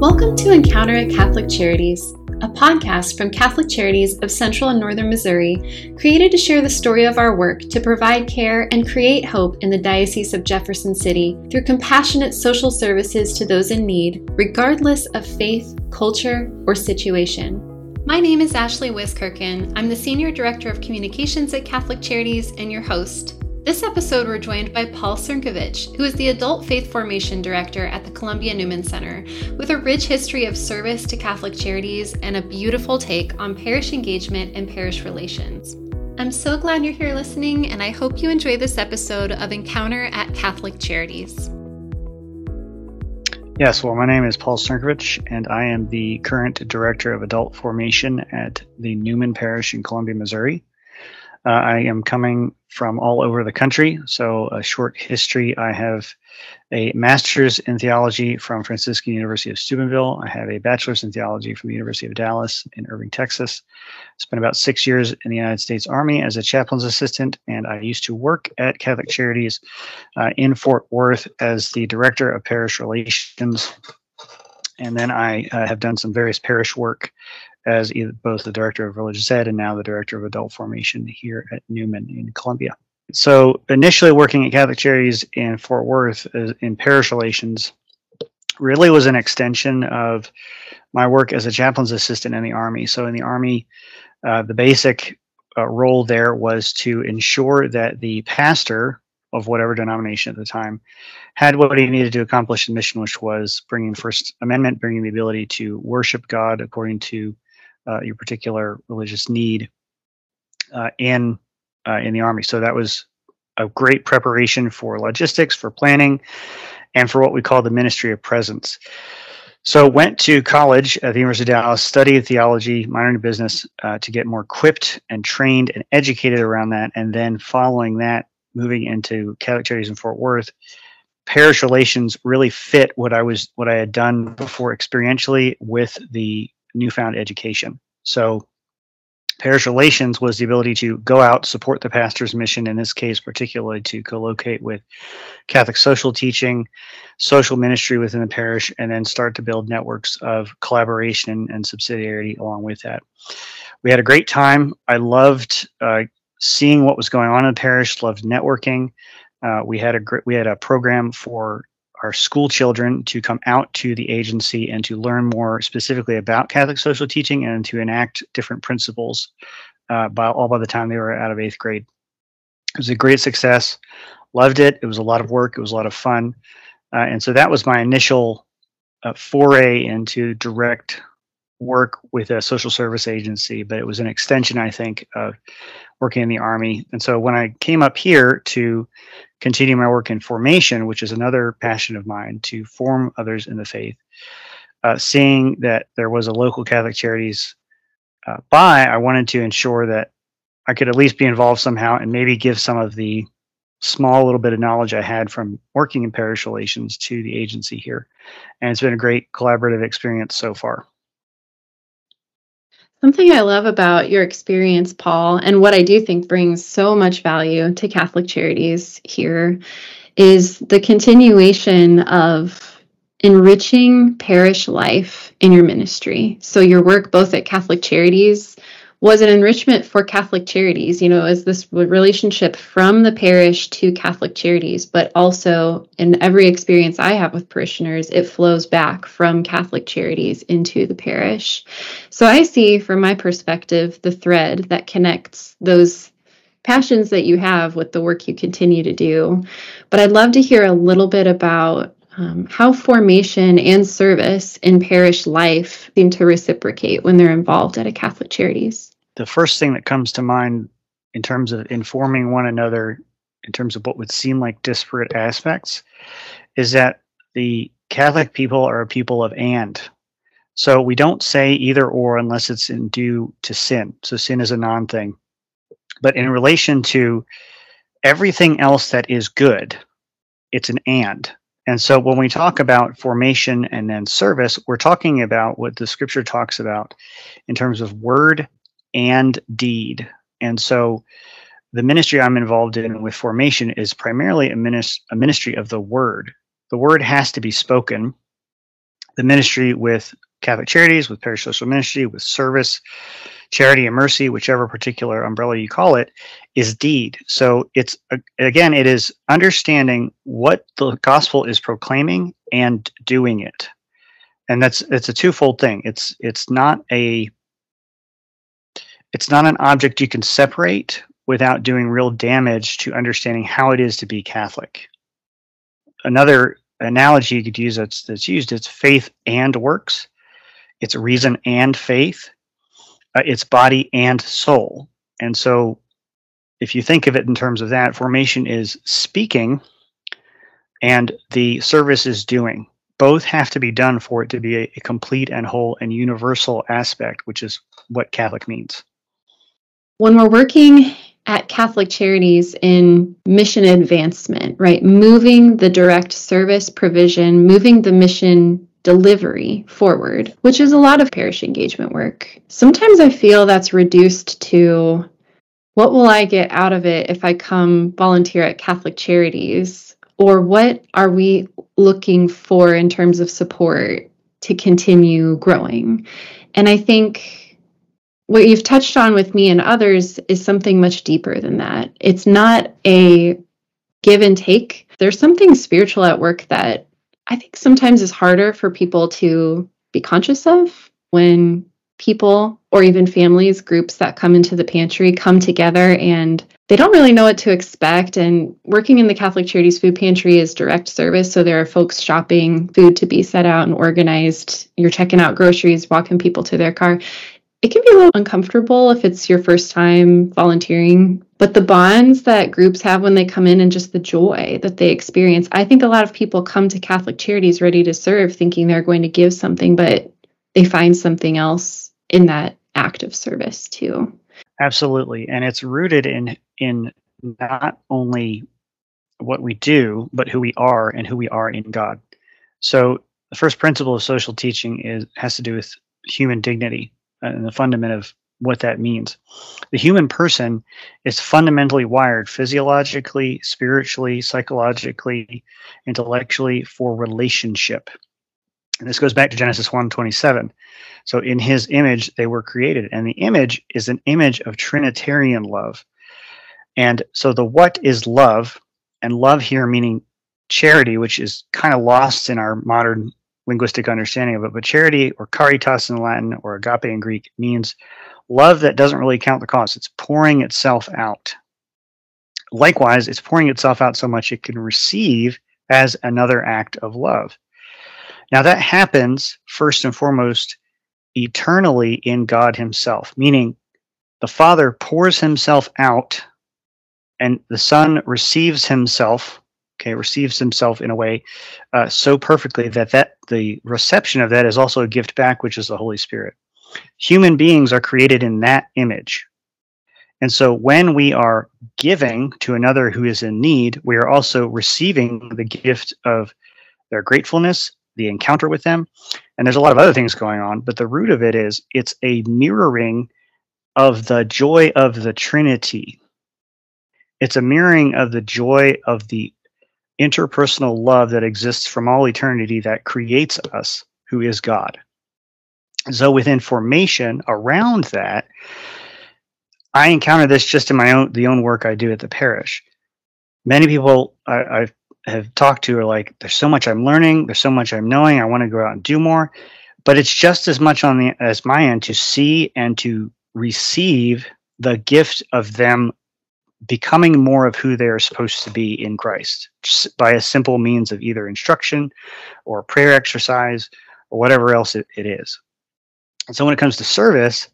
Welcome to Encounter at Catholic Charities, a podcast from Catholic Charities of Central and Northern Missouri, created to share the story of our work to provide care and create hope in the Diocese of Jefferson City through compassionate social services to those in need, regardless of faith, culture, or situation. My name is Ashley Wiskirchen. I'm the Senior Director of Communications at Catholic Charities and your host. This episode, we're joined by Paul Cernkovich, who is the Adult Faith Formation Director at the Columbia Newman Center, with a rich history of service to Catholic charities and a beautiful take on parish engagement and parish relations. I'm so glad you're here listening, and I hope you enjoy this episode of Encounter at Catholic Charities. Yes, well, my name is Paul Cernkovich, and I am the current Director of Adult Formation at the Newman Parish in Columbia, Missouri. Uh, I am coming from all over the country. So, a short history I have a master's in theology from Franciscan University of Steubenville. I have a bachelor's in theology from the University of Dallas in Irving, Texas. Spent about six years in the United States Army as a chaplain's assistant, and I used to work at Catholic Charities uh, in Fort Worth as the director of parish relations. And then I uh, have done some various parish work as either, both the director of religious ed and now the director of adult formation here at Newman in Columbia. So initially working at Catholic Charities in Fort Worth uh, in parish relations really was an extension of my work as a chaplain's assistant in the Army. So in the Army, uh, the basic uh, role there was to ensure that the pastor of whatever denomination at the time had what he needed to accomplish the mission, which was bringing First Amendment, bringing the ability to worship God according to uh, your particular religious need uh, in uh, in the army. So that was a great preparation for logistics, for planning, and for what we call the ministry of presence. So went to college at the University of Dallas, studied theology, minored in business uh, to get more equipped and trained and educated around that, and then following that, moving into Catholic Charities in Fort Worth. Parish relations really fit what I was what I had done before experientially with the newfound education. So, parish relations was the ability to go out, support the pastor's mission, in this case, particularly to co locate with Catholic social teaching, social ministry within the parish, and then start to build networks of collaboration and subsidiarity along with that. We had a great time. I loved uh, seeing what was going on in the parish, loved networking. Uh, we had a great, we had a program for our school children to come out to the agency and to learn more specifically about Catholic social teaching and to enact different principles uh, by all by the time they were out of eighth grade. It was a great success. Loved it. It was a lot of work. It was a lot of fun. Uh, and so that was my initial uh, foray into direct work with a social service agency, but it was an extension, I think, of working in the Army. And so when I came up here to continue my work in formation, which is another passion of mine, to form others in the faith, uh, seeing that there was a local Catholic Charities uh, by, I wanted to ensure that I could at least be involved somehow and maybe give some of the small little bit of knowledge I had from working in parish relations to the agency here. And it's been a great collaborative experience so far. Something I love about your experience, Paul, and what I do think brings so much value to Catholic Charities here is the continuation of enriching parish life in your ministry. So, your work both at Catholic Charities was an enrichment for Catholic Charities, you know, as this relationship from the parish to Catholic Charities, but also in every experience I have with parishioners, it flows back from Catholic Charities into the parish. So I see from my perspective the thread that connects those passions that you have with the work you continue to do. But I'd love to hear a little bit about um, how formation and service in parish life seem to reciprocate when they're involved at a Catholic Charities the first thing that comes to mind in terms of informing one another in terms of what would seem like disparate aspects is that the Catholic people are a people of and. So we don't say either or unless it's in due to sin. So sin is a non thing. But in relation to everything else that is good, it's an and. And so when we talk about formation and then service, we're talking about what the scripture talks about in terms of word and deed. And so the ministry I'm involved in with formation is primarily a, minis- a ministry of the word. The word has to be spoken. the ministry with Catholic Charities, with Parish Social Ministry, with service, charity, and mercy, whichever particular umbrella you call it, is deed. So it's again, it is understanding what the gospel is proclaiming and doing it, and that's it's a twofold thing. It's it's not a it's not an object you can separate without doing real damage to understanding how it is to be Catholic. Another analogy you could use that's that's used it's faith and works it's reason and faith uh, it's body and soul and so if you think of it in terms of that formation is speaking and the service is doing both have to be done for it to be a, a complete and whole and universal aspect which is what catholic means when we're working at Catholic Charities in mission advancement, right? Moving the direct service provision, moving the mission delivery forward, which is a lot of parish engagement work. Sometimes I feel that's reduced to what will I get out of it if I come volunteer at Catholic Charities? Or what are we looking for in terms of support to continue growing? And I think what you've touched on with me and others is something much deeper than that. It's not a give and take. There's something spiritual at work that I think sometimes is harder for people to be conscious of when people or even families, groups that come into the pantry come together and they don't really know what to expect. And working in the Catholic Charities Food Pantry is direct service. So there are folks shopping food to be set out and organized. You're checking out groceries, walking people to their car it can be a little uncomfortable if it's your first time volunteering but the bonds that groups have when they come in and just the joy that they experience i think a lot of people come to catholic charities ready to serve thinking they're going to give something but they find something else in that act of service too. Absolutely. And it's rooted in in not only what we do but who we are and who we are in god. So the first principle of social teaching is has to do with human dignity Uh, and the fundament of what that means. The human person is fundamentally wired physiologically, spiritually, psychologically, intellectually for relationship. And this goes back to Genesis 1:27. So in his image they were created and the image is an image of trinitarian love. And so the what is love and love here meaning charity which is kind of lost in our modern linguistic understanding of it, but charity or caritas in Latin or agape in Greek means love that doesn't really count the cost. It's pouring itself out. Likewise, it's pouring itself out so much it can receive as another act of love. Now, that happens first and foremost eternally in God Himself, meaning the Father pours Himself out and the Son receives Himself okay receives himself in a way uh, so perfectly that that the reception of that is also a gift back which is the holy spirit. Human beings are created in that image. And so when we are giving to another who is in need we are also receiving the gift of their gratefulness the encounter with them. And there's a lot of other things going on but the root of it is it's a mirroring of the joy of the trinity. It's a mirroring of the joy of the interpersonal love that exists from all eternity that creates us, who is God. So within formation around that, I encounter this just in my own the own work I do at the parish. Many people I, I have talked to are like, "There's so much I'm learning. There's so much I'm knowing. I want to go out and do more." But it's just as much on the as my end to see and to receive the gift of them becoming more of who they are supposed to be in Christ by a simple means of either instruction or prayer exercise or whatever else it, it is. And so when it comes to service,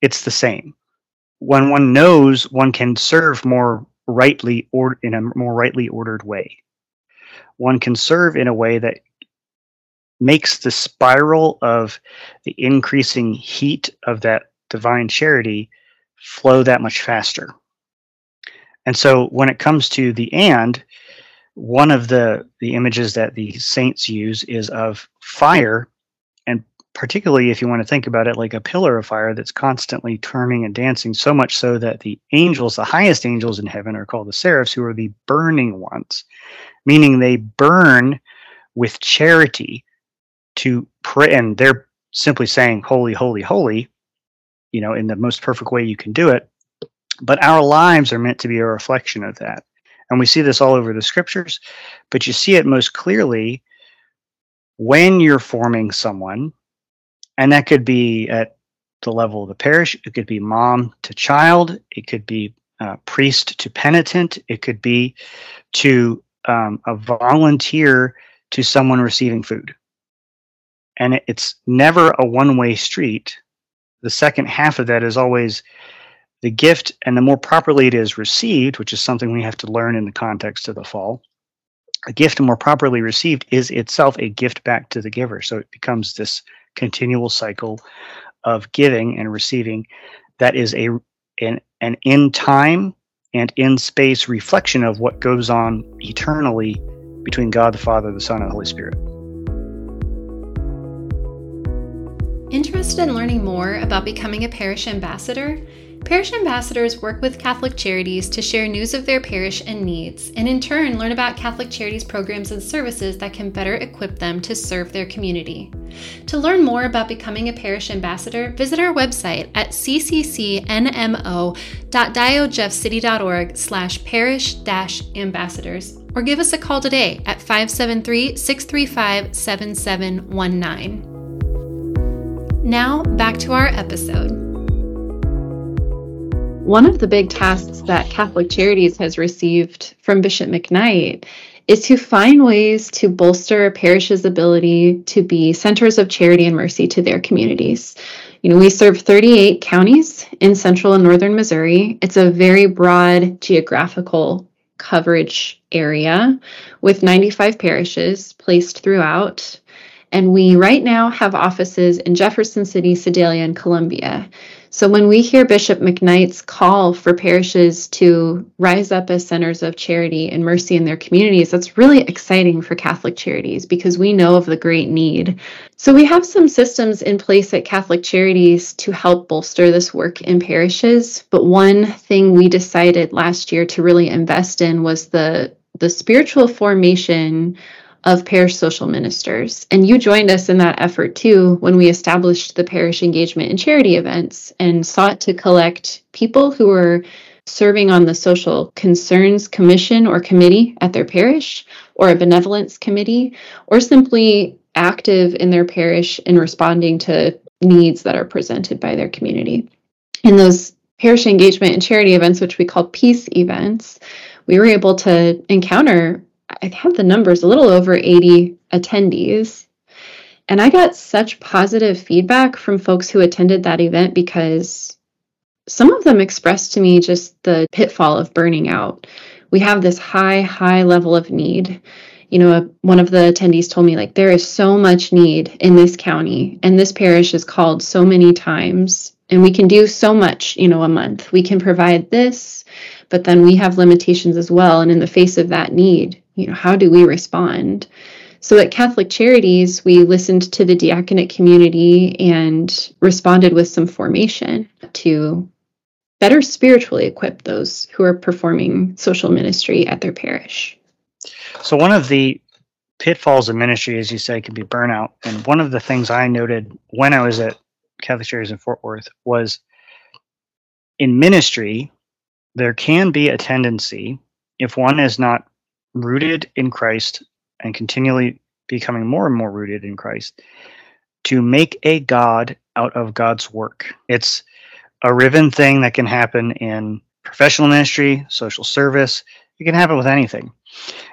it's the same. When one knows one can serve more rightly or in a more rightly ordered way, one can serve in a way that makes the spiral of the increasing heat of that divine charity flow that much faster and so when it comes to the and, one of the, the images that the saints use is of fire, and particularly if you want to think about it like a pillar of fire that's constantly turning and dancing, so much so that the angels, the highest angels in heaven, are called the seraphs, who are the burning ones, meaning they burn with charity to pray, and they're simply saying, Holy, holy, holy, you know, in the most perfect way you can do it. But our lives are meant to be a reflection of that. And we see this all over the scriptures, but you see it most clearly when you're forming someone, and that could be at the level of the parish, it could be mom to child, it could be uh, priest to penitent, it could be to um, a volunteer to someone receiving food. And it's never a one way street. The second half of that is always the gift, and the more properly it is received, which is something we have to learn in the context of the fall, a gift more properly received is itself a gift back to the giver. So it becomes this continual cycle of giving and receiving that is a an, an in time and in space reflection of what goes on eternally between God the Father, the Son, and the Holy Spirit. Interested in learning more about becoming a parish ambassador? Parish ambassadors work with Catholic Charities to share news of their parish and needs, and in turn learn about Catholic Charities programs and services that can better equip them to serve their community. To learn more about becoming a parish ambassador, visit our website at cccnmo.diojeffcity.org slash parish-ambassadors or give us a call today at 573-635-7719. Now, back to our episode. One of the big tasks that Catholic Charities has received from Bishop McKnight is to find ways to bolster a parish's ability to be centers of charity and mercy to their communities. You know, we serve 38 counties in central and northern Missouri. It's a very broad geographical coverage area with 95 parishes placed throughout. And we right now have offices in Jefferson City, Sedalia, and Columbia. So when we hear Bishop McKnight's call for parishes to rise up as centers of charity and mercy in their communities, that's really exciting for Catholic Charities because we know of the great need. So we have some systems in place at Catholic Charities to help bolster this work in parishes, but one thing we decided last year to really invest in was the the spiritual formation of parish social ministers. And you joined us in that effort too when we established the parish engagement and charity events and sought to collect people who were serving on the social concerns commission or committee at their parish or a benevolence committee or simply active in their parish in responding to needs that are presented by their community. In those parish engagement and charity events, which we call peace events, we were able to encounter I have the numbers, a little over 80 attendees. And I got such positive feedback from folks who attended that event because some of them expressed to me just the pitfall of burning out. We have this high, high level of need. You know, one of the attendees told me, like, there is so much need in this county, and this parish is called so many times, and we can do so much, you know, a month. We can provide this, but then we have limitations as well. And in the face of that need, you know, how do we respond? So at Catholic Charities, we listened to the diaconate community and responded with some formation to better spiritually equip those who are performing social ministry at their parish. So one of the pitfalls of ministry, as you say, can be burnout. And one of the things I noted when I was at Catholic Charities in Fort Worth was in ministry, there can be a tendency, if one is not rooted in Christ and continually becoming more and more rooted in Christ, to make a God out of God's work. It's a riven thing that can happen in professional ministry, social service. It can happen with anything.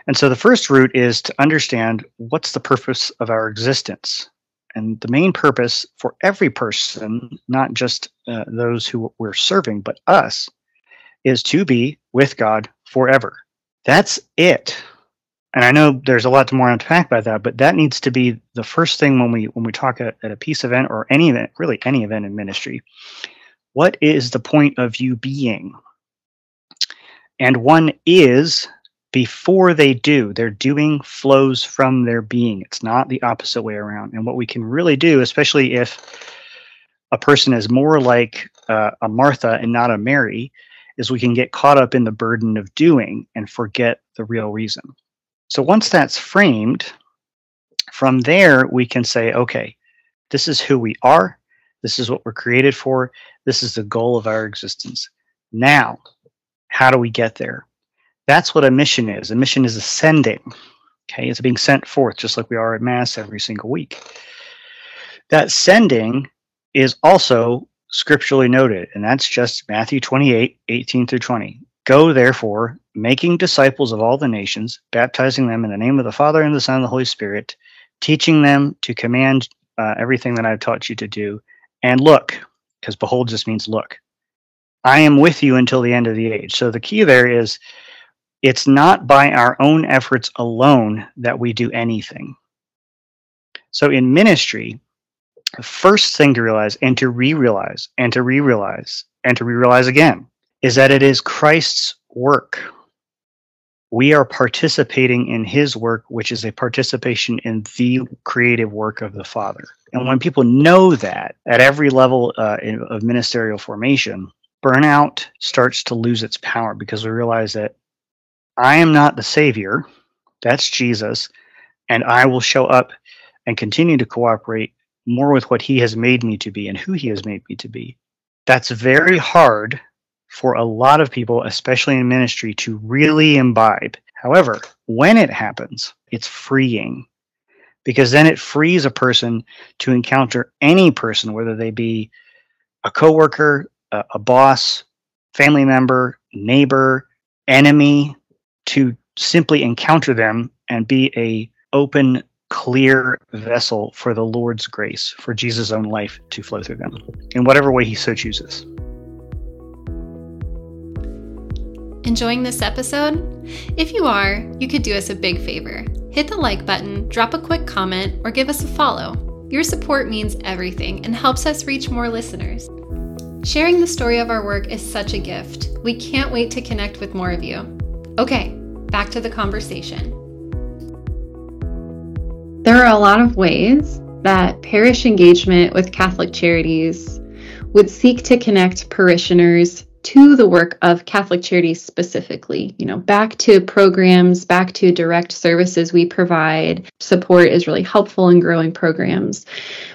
And so the first root is to understand what's the purpose of our existence. And the main purpose for every person, not just uh, those who we're serving, but us, is to be with God forever. That's it. And I know there's a lot more unpack by that, but that needs to be the first thing when we when we talk at, at a peace event or any event, really any event in ministry. What is the point of you being? And one is before they do. Their doing flows from their being. It's not the opposite way around. And what we can really do, especially if a person is more like uh, a Martha and not a Mary, is we can get caught up in the burden of doing and forget the real reason. So once that's framed, From there, we can say, okay, this is who we are. This is what we're created for. This is the goal of our existence. Now, how do we get there? That's what a mission is. A mission is ascending. Okay, it's being sent forth, just like we are at Mass every single week. That sending is also scripturally noted, and that's just Matthew 28 18 through 20. Go therefore, making disciples of all the nations, baptizing them in the name of the Father and the Son and the Holy Spirit, teaching them to command uh, everything that I've taught you to do. And look, because behold just means look. I am with you until the end of the age. So the key there is it's not by our own efforts alone that we do anything. So in ministry, the first thing to realize and to re realize and to re realize and to re realize again is that it is Christ's work. We are participating in his work, which is a participation in the creative work of the Father. And when people know that at every level uh, in, of ministerial formation, burnout starts to lose its power because we realize that I am not the Savior, that's Jesus, and I will show up and continue to cooperate more with what He has made me to be and who He has made me to be. That's very hard for a lot of people, especially in ministry, to really imbibe. However, when it happens, it's freeing because then it frees a person to encounter any person, whether they be a coworker, a, a boss, family member, neighbor, enemy, to simply encounter them and be a open clear vessel for the Lord's grace, for Jesus' own life to flow through them in whatever way he so chooses. Enjoying this episode? If you are, you could do us a big favor. Hit the like button, drop a quick comment, or give us a follow. Your support means everything and helps us reach more listeners. Sharing the story of our work is such a gift. We can't wait to connect with more of you. Okay, back to the conversation. There are a lot of ways that parish engagement with Catholic Charities would seek to connect parishioners to the work of Catholic Charities specifically, you know, back to programs, back to direct services we provide. Support is really helpful in growing programs.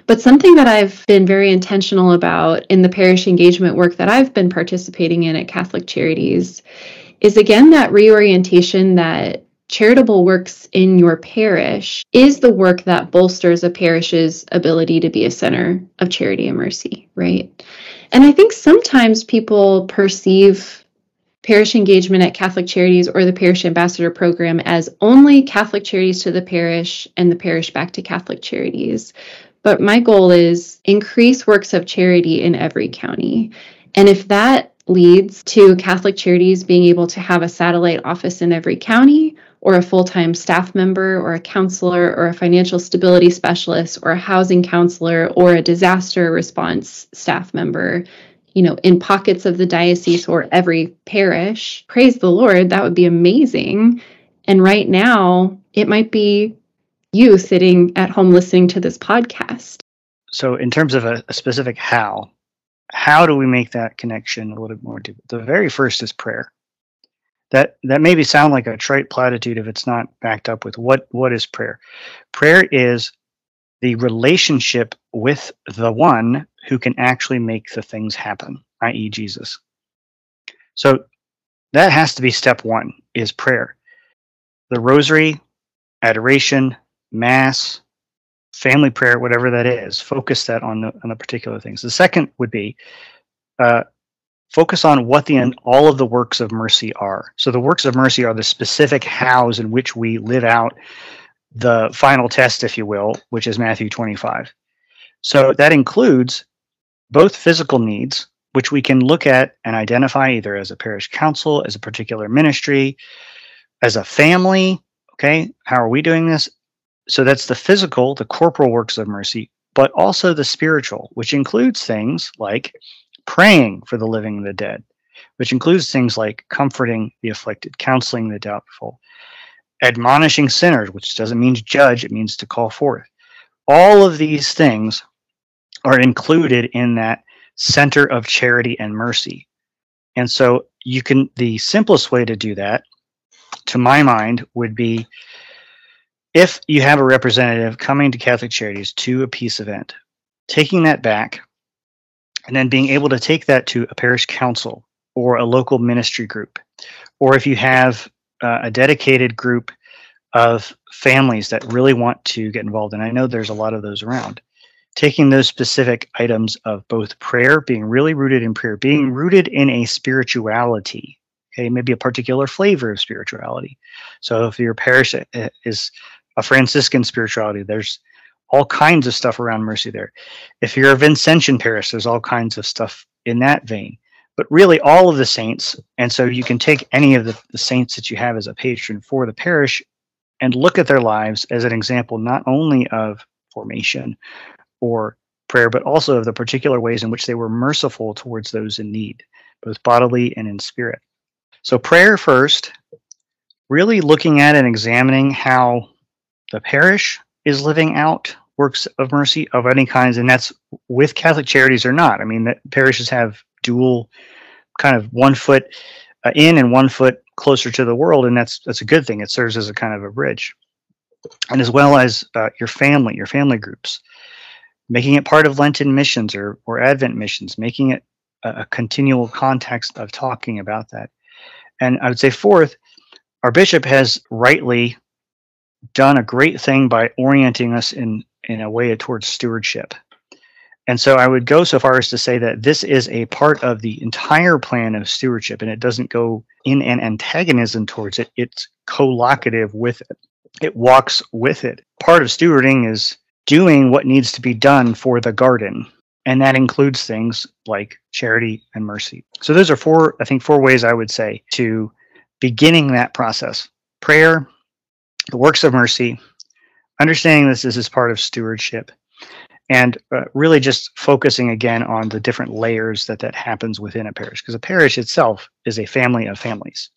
But something that I've been very intentional about in the parish engagement work that I've been participating in at Catholic Charities is again that reorientation that charitable works in your parish is the work that bolsters a parish's ability to be a center of charity and mercy, right? And I think sometimes people perceive parish engagement at Catholic Charities or the Parish Ambassador Program as only Catholic Charities to the parish and the parish back to Catholic Charities. But my goal is increase works of charity in every county. And if that leads to Catholic Charities being able to have a satellite office in every county or a full time staff member, or a counselor, or a financial stability specialist, or a housing counselor, or a disaster response staff member, you know, in pockets of the diocese or every parish. Praise the Lord, that would be amazing. And right now, it might be you sitting at home listening to this podcast. So, in terms of a, a specific how, how do we make that connection a little bit more deep? The very first is prayer that that maybe sound like a trite platitude if it's not backed up with what what is prayer? Prayer is the relationship with the one who can actually make the things happen i.e jesus. So that has to be step one is prayer. The rosary adoration mass family prayer whatever that is focus that on the on the particular things. The second would be uh, focus on what the end, all of the works of mercy are. So the works of mercy are the specific hows in which we live out the final test, if you will, which is Matthew 25. So that includes both physical needs, which we can look at and identify either as a parish council, as a particular ministry, as a family. Okay, how are we doing this? So that's the physical, the corporal works of mercy, but also the spiritual, which includes things like praying for the living and the dead, which includes things like comforting the afflicted, counseling the doubtful, admonishing sinners, which doesn't mean to judge, it means to call forth. All of these things are included in that center of charity and mercy. And so you can, the simplest way to do that, to my mind, would be if you have a representative coming to Catholic Charities to a peace event, taking that back and then being able to take that to a parish council or a local ministry group, or if you have uh, a dedicated group of families that really want to get involved, and I know there's a lot of those around, taking those specific items of both prayer, being really rooted in prayer, being rooted in a spirituality, okay, maybe a particular flavor of spirituality. So if your parish uh, is a Franciscan spirituality. There's all kinds of stuff around mercy there. If you're a Vincentian parish, there's all kinds of stuff in that vein. But really, all of the saints, and so you can take any of the, the saints that you have as a patron for the parish and look at their lives as an example not only of formation or prayer, but also of the particular ways in which they were merciful towards those in need, both bodily and in spirit. So, prayer first, really looking at and examining how the parish is living out works of mercy of any kinds, and that's with Catholic charities or not. I mean, that parishes have dual kind of one foot uh, in and one foot closer to the world, and that's that's a good thing. It serves as a kind of a bridge, and as well as uh, your family, your family groups, making it part of Lenten missions or or Advent missions, making it a, a continual context of talking about that. And I would say fourth, our bishop has rightly done a great thing by orienting us in in a way towards stewardship. And so I would go so far as to say that this is a part of the entire plan of stewardship, and it doesn't go in an antagonism towards it. It's collocative with it. It walks with it. Part of stewarding is doing what needs to be done for the garden. And that includes things like charity and mercy. So those are four, I think, four ways I would say to beginning that process. Prayer, the works of mercy, understanding this is part of stewardship, and uh, really just focusing again on the different layers that that happens within a parish, because a parish itself is a family of families.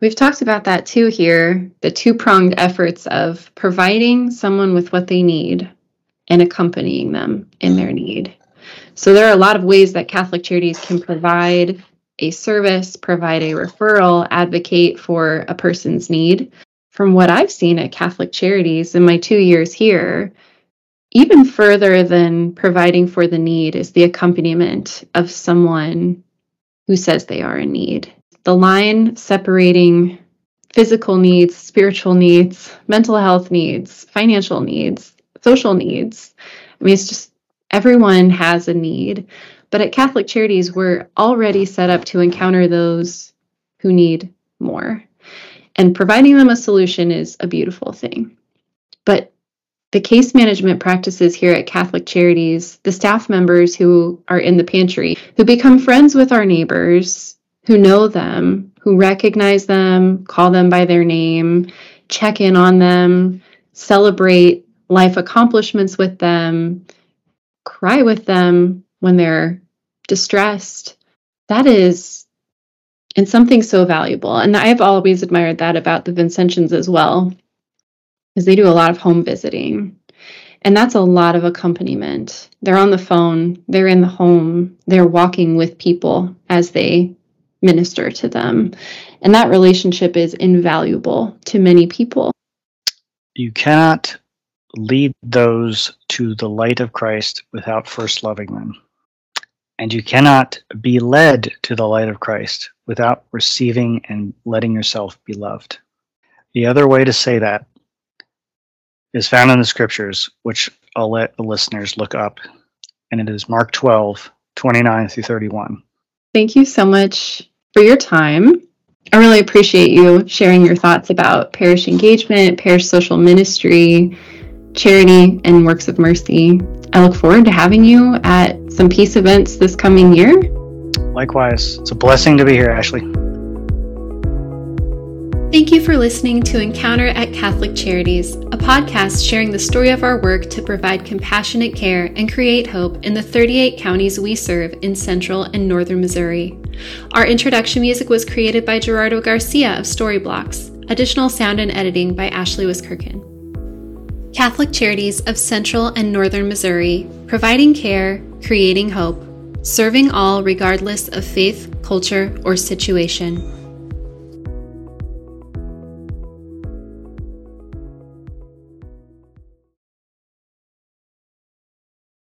We've talked about that too here the two pronged efforts of providing someone with what they need and accompanying them in their need. So, there are a lot of ways that Catholic Charities can provide a service, provide a referral, advocate for a person's need from what I've seen at Catholic Charities in my two years here, even further than providing for the need is the accompaniment of someone who says they are in need. The line separating physical needs, spiritual needs, mental health needs, financial needs, social needs. I mean, it's just everyone has a need. But at Catholic Charities, we're already set up to encounter those who need more. And providing them a solution is a beautiful thing. But the case management practices here at Catholic Charities, the staff members who are in the pantry, who become friends with our neighbors, who know them, who recognize them, call them by their name, check in on them, celebrate life accomplishments with them, cry with them when they're distressed. That is and something so valuable. And I've always admired that about the Vincentians as well, because they do a lot of home visiting. And that's a lot of accompaniment. They're on the phone, they're in the home, they're walking with people as they minister to them. And that relationship is invaluable to many people. You cannot lead those to the light of Christ without first loving them. And you cannot be led to the light of Christ without receiving and letting yourself be loved. The other way to say that is found in the scriptures, which I'll let the listeners look up. And it is Mark 12, 29 through 31. Thank you so much for your time. I really appreciate you sharing your thoughts about parish engagement, parish social ministry, charity, and works of mercy. I look forward to having you at some peace events this coming year. Likewise, it's a blessing to be here, Ashley. Thank you for listening to Encounter at Catholic Charities, a podcast sharing the story of our work to provide compassionate care and create hope in the 38 counties we serve in central and northern Missouri. Our introduction music was created by Gerardo Garcia of Storyblocks. Additional sound and editing by Ashley Wiskirchen. Catholic Charities of Central and Northern Missouri, providing care, creating hope, serving all regardless of faith, culture, or situation.